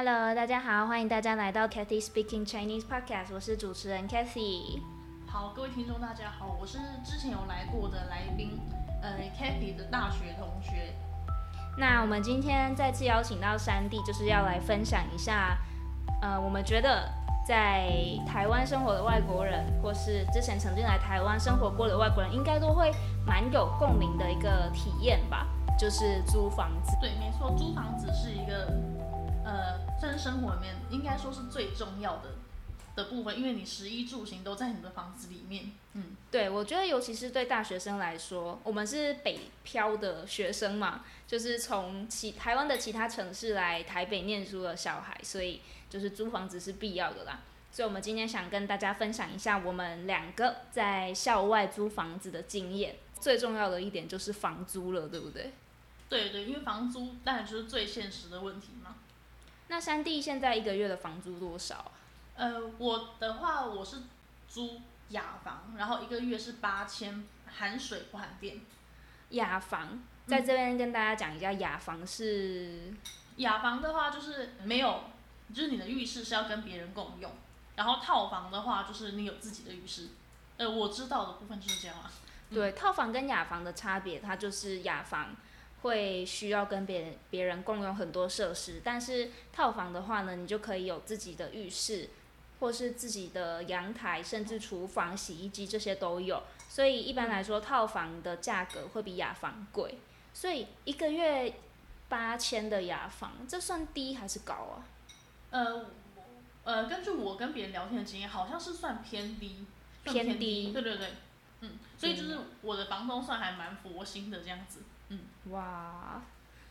Hello，大家好，欢迎大家来到 Cathy Speaking Chinese Podcast，我是主持人 Cathy。好，各位听众大家好，我是之前有来过的来宾，呃，Cathy 的大学同学。那我们今天再次邀请到山地，就是要来分享一下，呃，我们觉得在台湾生活的外国人，或是之前曾经来台湾生活过的外国人，应该都会蛮有共鸣的一个体验吧，就是租房子。对，没错，租房子是一个，呃，算是生活里面应该说是最重要的的部分，因为你食衣住行都在你的房子里面。嗯，对，我觉得尤其是对大学生来说，我们是北漂的学生嘛，就是从其台湾的其他城市来台北念书的小孩，所以就是租房子是必要的啦。所以，我们今天想跟大家分享一下我们两个在校外租房子的经验。最重要的一点就是房租了，对不对？对对，因为房租当然就是最现实的问题嘛。那山地现在一个月的房租多少？呃，我的话我是租雅房，然后一个月是八千，含水不含电。雅房在这边跟大家讲一下，雅房是雅房的话就是没有，就是你的浴室是要跟别人共用，然后套房的话就是你有自己的浴室。呃，我知道的部分就是这样啊。对，套房跟雅房的差别，它就是雅房会需要跟别人别人共用很多设施，但是套房的话呢，你就可以有自己的浴室，或是自己的阳台，甚至厨房、洗衣机这些都有。所以一般来说，套房的价格会比雅房贵。所以一个月八千的雅房，这算低还是高啊？呃，呃，根据我跟别人聊天的经验，好像是算偏低，算偏低对对对，嗯，所以就是我的房东算还蛮佛心的这样子，嗯，哇，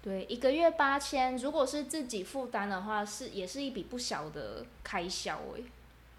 对，一个月八千，如果是自己负担的话，是也是一笔不小的开销诶。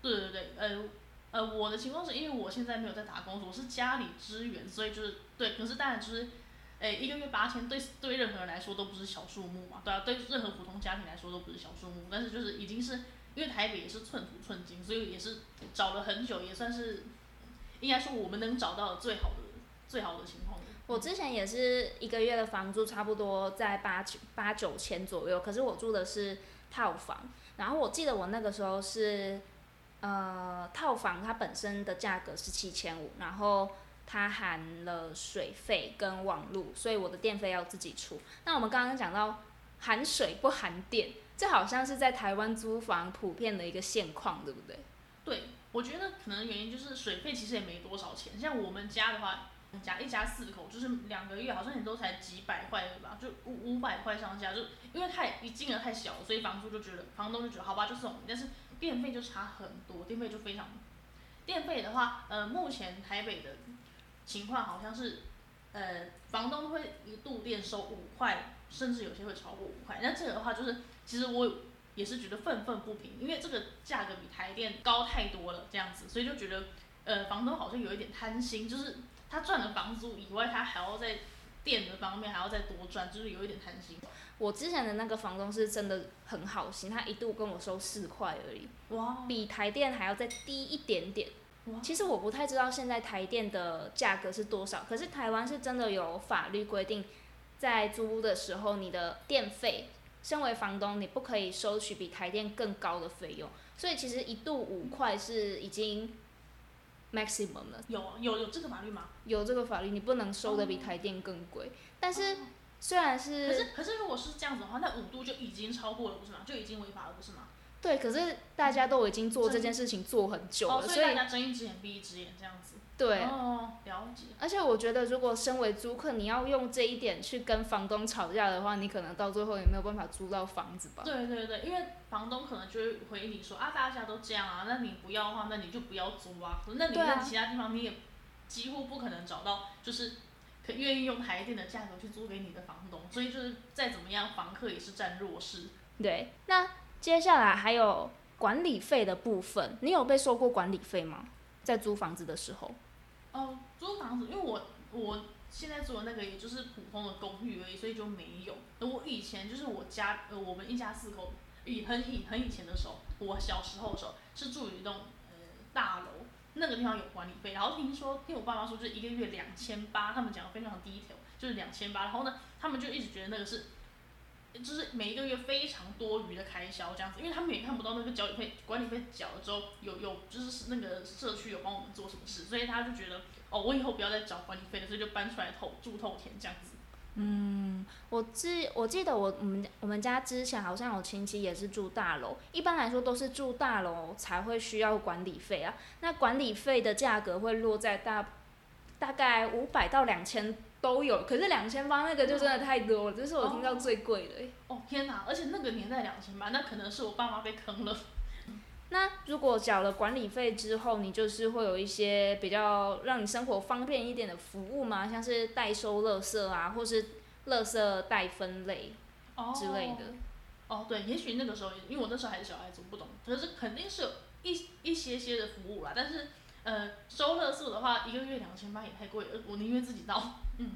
对对对，呃呃，我的情况是因为我现在没有在打工，我是家里支援，所以就是对，可是当然就是，哎，一个月八千，对对任何人来说都不是小数目嘛，对啊，对任何普通家庭来说都不是小数目，但是就是已经是因为台北也是寸土寸金，所以也是找了很久，也算是应该说我们能找到的最好的最好的情况。我之前也是一个月的房租差不多在八九八九千左右，可是我住的是套房，然后我记得我那个时候是，呃，套房它本身的价格是七千五，然后它含了水费跟网路，所以我的电费要自己出。那我们刚刚讲到含水不含电，这好像是在台湾租房普遍的一个现况，对不对？对，我觉得可能原因就是水费其实也没多少钱，像我们家的话。家一家四口就是两个月，好像也都才几百块对吧？就五五百块上下，就因为太一金额太小，所以房租就觉得房东就觉得好吧就送你，但是电费就差很多，电费就非常。电费的话，呃，目前台北的情况好像是，呃，房东会一度电收五块，甚至有些会超过五块。那这个的话就是，其实我也是觉得愤愤不平，因为这个价格比台电高太多了，这样子，所以就觉得，呃，房东好像有一点贪心，就是。他赚了房租以外，他还要在电的方面还要再多赚，就是有一点贪心。我之前的那个房东是真的很好心，他一度跟我收四块而已，哇，比台电还要再低一点点。其实我不太知道现在台电的价格是多少，可是台湾是真的有法律规定，在租屋的时候，你的电费，身为房东你不可以收取比台电更高的费用，所以其实一度五块是已经。Maximum 了，有有有这个法律吗？有这个法律，你不能收的比台电更贵。但是虽然是，可是可是如果是这样子的话，那五度就已经超过了，不是吗？就已经违法了，不是吗？对，可是大家都已经做这件事情做很久了，所以大家睁一只眼闭一只眼这样子。对，哦，了解。而且我觉得，如果身为租客，你要用这一点去跟房东吵架的话，你可能到最后也没有办法租到房子吧？对对对，因为房东可能就会回应你说啊，大家都这样啊，那你不要的话，那你就不要租啊。那你在其他地方你也几乎不可能找到，就是可愿意用台电的价格去租给你的房东，所以就是再怎么样，房客也是占弱势。对，那接下来还有管理费的部分，你有被收过管理费吗？在租房子的时候？哦，租房子，因为我我现在住的那个也就是普通的公寓而已，所以就没有。我以前就是我家呃，我们一家四口以很以很以前的时候，我小时候的时候是住一栋呃大楼，那个地方有管理费。然后听说听我爸妈说，就是一个月两千八，他们讲的非常低调，就是两千八。然后呢，他们就一直觉得那个是就是每一个月非常多余的开销这样子，因为他们也看不到那个交理费、管理费缴了之后有有就是那个社区有帮我们做什么事，所以他就觉得哦，我以后不要再缴管理费了，所以就搬出来透住透天这样子。嗯，我记我记得我我们我们家之前好像有亲戚也是住大楼，一般来说都是住大楼才会需要管理费啊。那管理费的价格会落在大大概五百到两千都有，可是两千八那个就真的太多了，这是我听到最贵的、欸。哦天哪！而且那个年代两千八，那可能是我爸妈被坑了。那如果缴了管理费之后，你就是会有一些比较让你生活方便一点的服务吗？像是代收垃圾啊，或是垃圾代分类之类的。哦，对，也许那个时候，因为我那时候还是小孩子，我不懂。可是肯定是有一一些些的服务啦。但是，呃，收垃圾的话，一个月两千八也太贵了，我宁愿自己倒。嗯。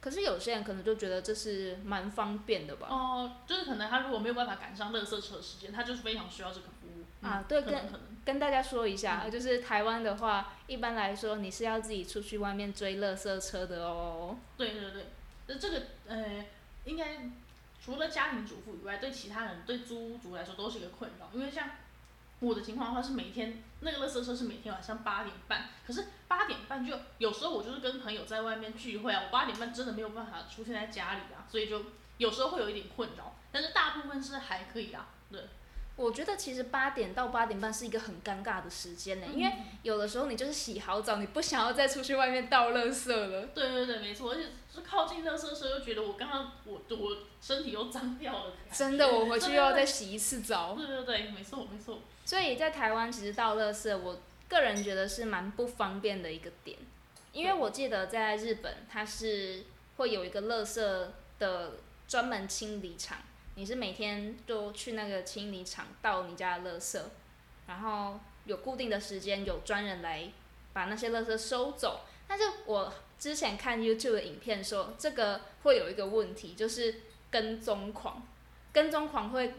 可是有些人可能就觉得这是蛮方便的吧？哦，就是可能他如果没有办法赶上垃圾车的时间，他就是非常需要这个服务。啊，对，跟跟大家说一下，就是台湾的话，一般来说你是要自己出去外面追垃圾车的哦。对对对，那这个呃，应该除了家庭主妇以外，对其他人对租屋族来说都是一个困扰，因为像我的情况的话是每天那个垃圾车是每天晚上八点半，可是八点半就有时候我就是跟朋友在外面聚会啊，我八点半真的没有办法出现在家里啊，所以就有时候会有一点困扰，但是大部分是还可以啊，对。我觉得其实八点到八点半是一个很尴尬的时间呢，因为有的时候你就是洗好澡，你不想要再出去外面倒垃圾了。对对对，没错，而且是靠近垃圾车又觉得我刚刚我我身体又脏掉了。真的，我回去又要再洗一次澡。对对对，没错没错。所以在台湾其实倒垃圾，我个人觉得是蛮不方便的一个点，因为我记得在日本它是会有一个垃圾的专门清理厂。你是每天都去那个清理厂倒你家的垃圾，然后有固定的时间，有专人来把那些垃圾收走。但是我之前看 YouTube 的影片说，这个会有一个问题，就是跟踪狂，跟踪狂会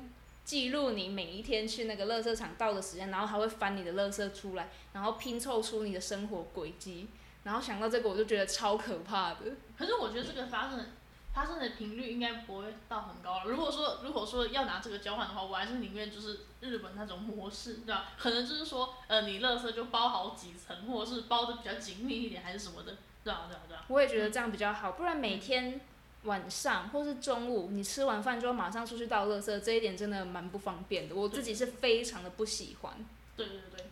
记录你每一天去那个垃圾场倒的时间，然后他会翻你的垃圾出来，然后拼凑出你的生活轨迹。然后想到这个，我就觉得超可怕的。可是我觉得这个发生。发生的频率应该不会到很高了。如果说如果说要拿这个交换的话，我还是宁愿就是日本那种模式，对吧？可能就是说，呃，你垃圾就包好几层，或者是包的比较紧密一点，还是什么的，对啊，对啊，对啊。我也觉得这样比较好，不然每天晚上或是中午你吃完饭之后马上出去倒垃圾，这一点真的蛮不方便的。我自己是非常的不喜欢。对对对。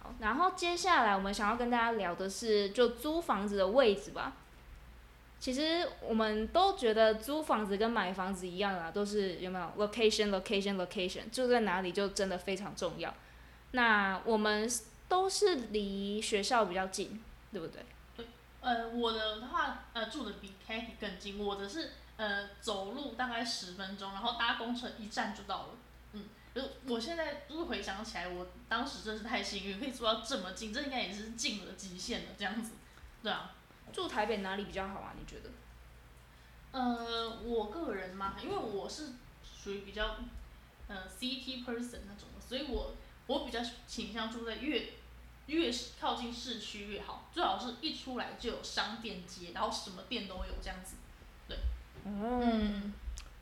好，然后接下来我们想要跟大家聊的是，就租房子的位置吧。其实我们都觉得租房子跟买房子一样啊，都是有没有 location location location 住在哪里就真的非常重要。那我们都是离学校比较近，对不对？对，呃，我的话呃住的比 Katy 更近，我的是呃走路大概十分钟，然后搭公车一站就到了。嗯，就我现在就是回想起来，我当时真是太幸运，可以住到这么近，这应该也是近了极限了这样子，对啊。住台北哪里比较好啊？你觉得？呃，我个人嘛，因为我是属于比较呃 CT person 那种的，所以我我比较倾向住在越越靠近市区越好，最好是一出来就有商店街，然后什么店都有这样子。对。嗯，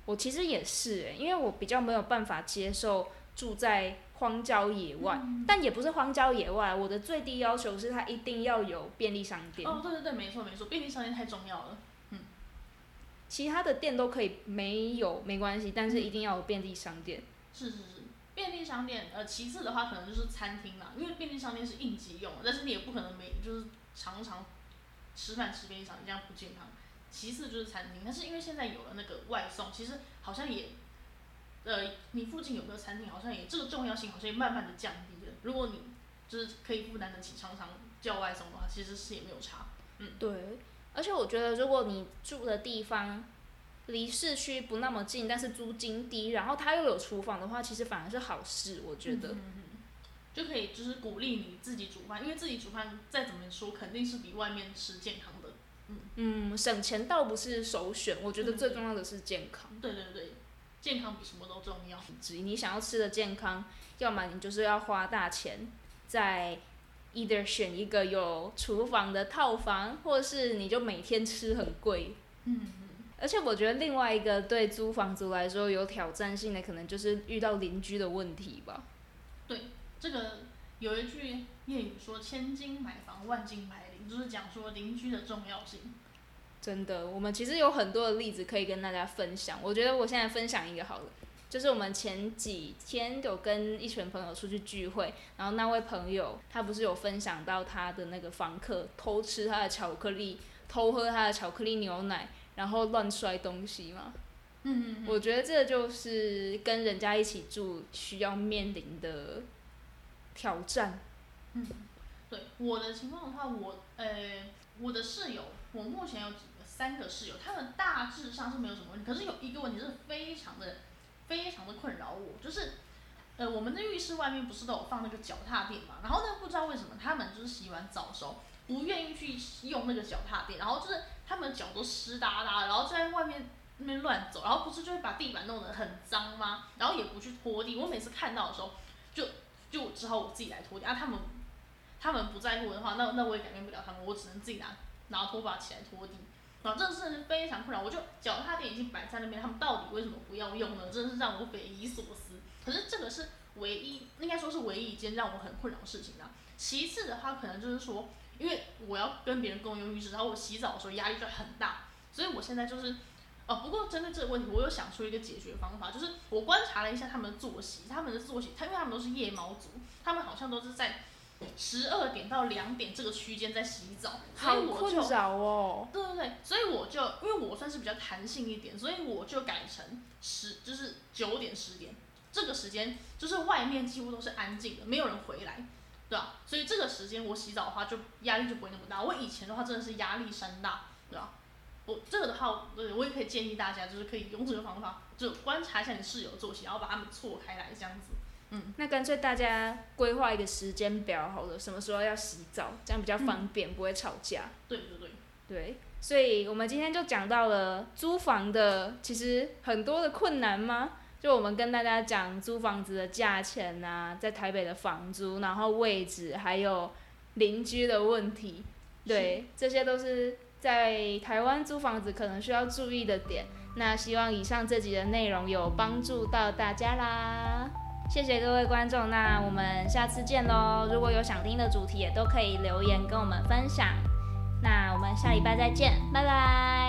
我其实也是诶，因为我比较没有办法接受住在。荒郊野外，但也不是荒郊野外。我的最低要求是它一定要有便利商店。哦，对对对，没错没错，便利商店太重要了。嗯，其他的店都可以没有没关系，但是一定要有便利商店。是是是，便利商店。呃，其次的话可能就是餐厅啦，因为便利商店是应急用，但是你也不可能每就是常常吃饭吃便利商店，这样不健康。其次就是餐厅，但是因为现在有了那个外送，其实好像也。呃，你附近有没有餐厅？好像也这个重要性好像也慢慢的降低了。如果你就是可以负担得起常常叫外送的话，其实是也没有差。嗯，对。而且我觉得，如果你住的地方离市区不那么近，但是租金低，然后它又有厨房的话，其实反而是好事。我觉得，就可以就是鼓励你自己煮饭，因为自己煮饭再怎么说肯定是比外面吃健康的。嗯嗯，省钱倒不是首选，我觉得最重要的是健康。对对对。健康比什么都重要。至于你想要吃的健康，要么你就是要花大钱，在 either 选一个有厨房的套房，或者是你就每天吃很贵。嗯而且我觉得另外一个对租房族来说有挑战性的，可能就是遇到邻居的问题吧。对，这个有一句谚语说“千金买房，万金买邻”，就是讲说邻居的重要性。真的，我们其实有很多的例子可以跟大家分享。我觉得我现在分享一个好了，就是我们前几天有跟一群朋友出去聚会，然后那位朋友他不是有分享到他的那个房客偷吃他的巧克力，偷喝他的巧克力牛奶。然后乱摔东西嘛，嗯嗯，我觉得这就是跟人家一起住需要面临的挑战。嗯，对，我的情况的话，我呃，我的室友，我目前有几个三个室友，他们大致上是没有什么问题，可是有一个问题是非常的非常的困扰我，就是呃，我们的浴室外面不是都有放那个脚踏垫嘛，然后呢，不知道为什么他们就是洗完澡的时候。不愿意去用那个脚踏垫，然后就是他们脚都湿哒哒，然后就在外面那边乱走，然后不是就会把地板弄得很脏吗？然后也不去拖地。我每次看到的时候，就就只好我自己来拖地啊。他们他们不在乎的话，那那我也改变不了他们，我只能自己拿拿拖把起来拖地。啊，这真的是非常困扰。我就脚踏垫已经摆在那边，他们到底为什么不要用呢？真的是让我匪夷所思。可是这个是唯一，应该说是唯一一件让我很困扰的事情啊。其次的话，可能就是说。因为我要跟别人共用浴室，然后我洗澡的时候压力就很大，所以我现在就是，哦，不过针对这个问题，我有想出一个解决方法，就是我观察了一下他们的作息，他们的作息，他因为他们都是夜猫族，他们好像都是在十二点到两点这个区间在洗澡，所以我就，哦，对对对，所以我就因为我算是比较弹性一点，所以我就改成十，就是九点十点这个时间，就是外面几乎都是安静的，没有人回来。对啊？所以这个时间我洗澡的话，就压力就不会那么大。我以前的话真的是压力山大，对吧？我这个的话，我也可以建议大家，就是可以用这个方法，就观察一下你室友作息，然后把他们错开来，这样子。嗯，那干脆大家规划一个时间表，好了，什么时候要洗澡，这样比较方便，不会吵架。对对对。对，所以我们今天就讲到了租房的，其实很多的困难吗？就我们跟大家讲租房子的价钱呐，在台北的房租，然后位置，还有邻居的问题，对，这些都是在台湾租房子可能需要注意的点。那希望以上这集的内容有帮助到大家啦，谢谢各位观众，那我们下次见喽！如果有想听的主题，也都可以留言跟我们分享。那我们下礼拜再见，拜拜。拜拜。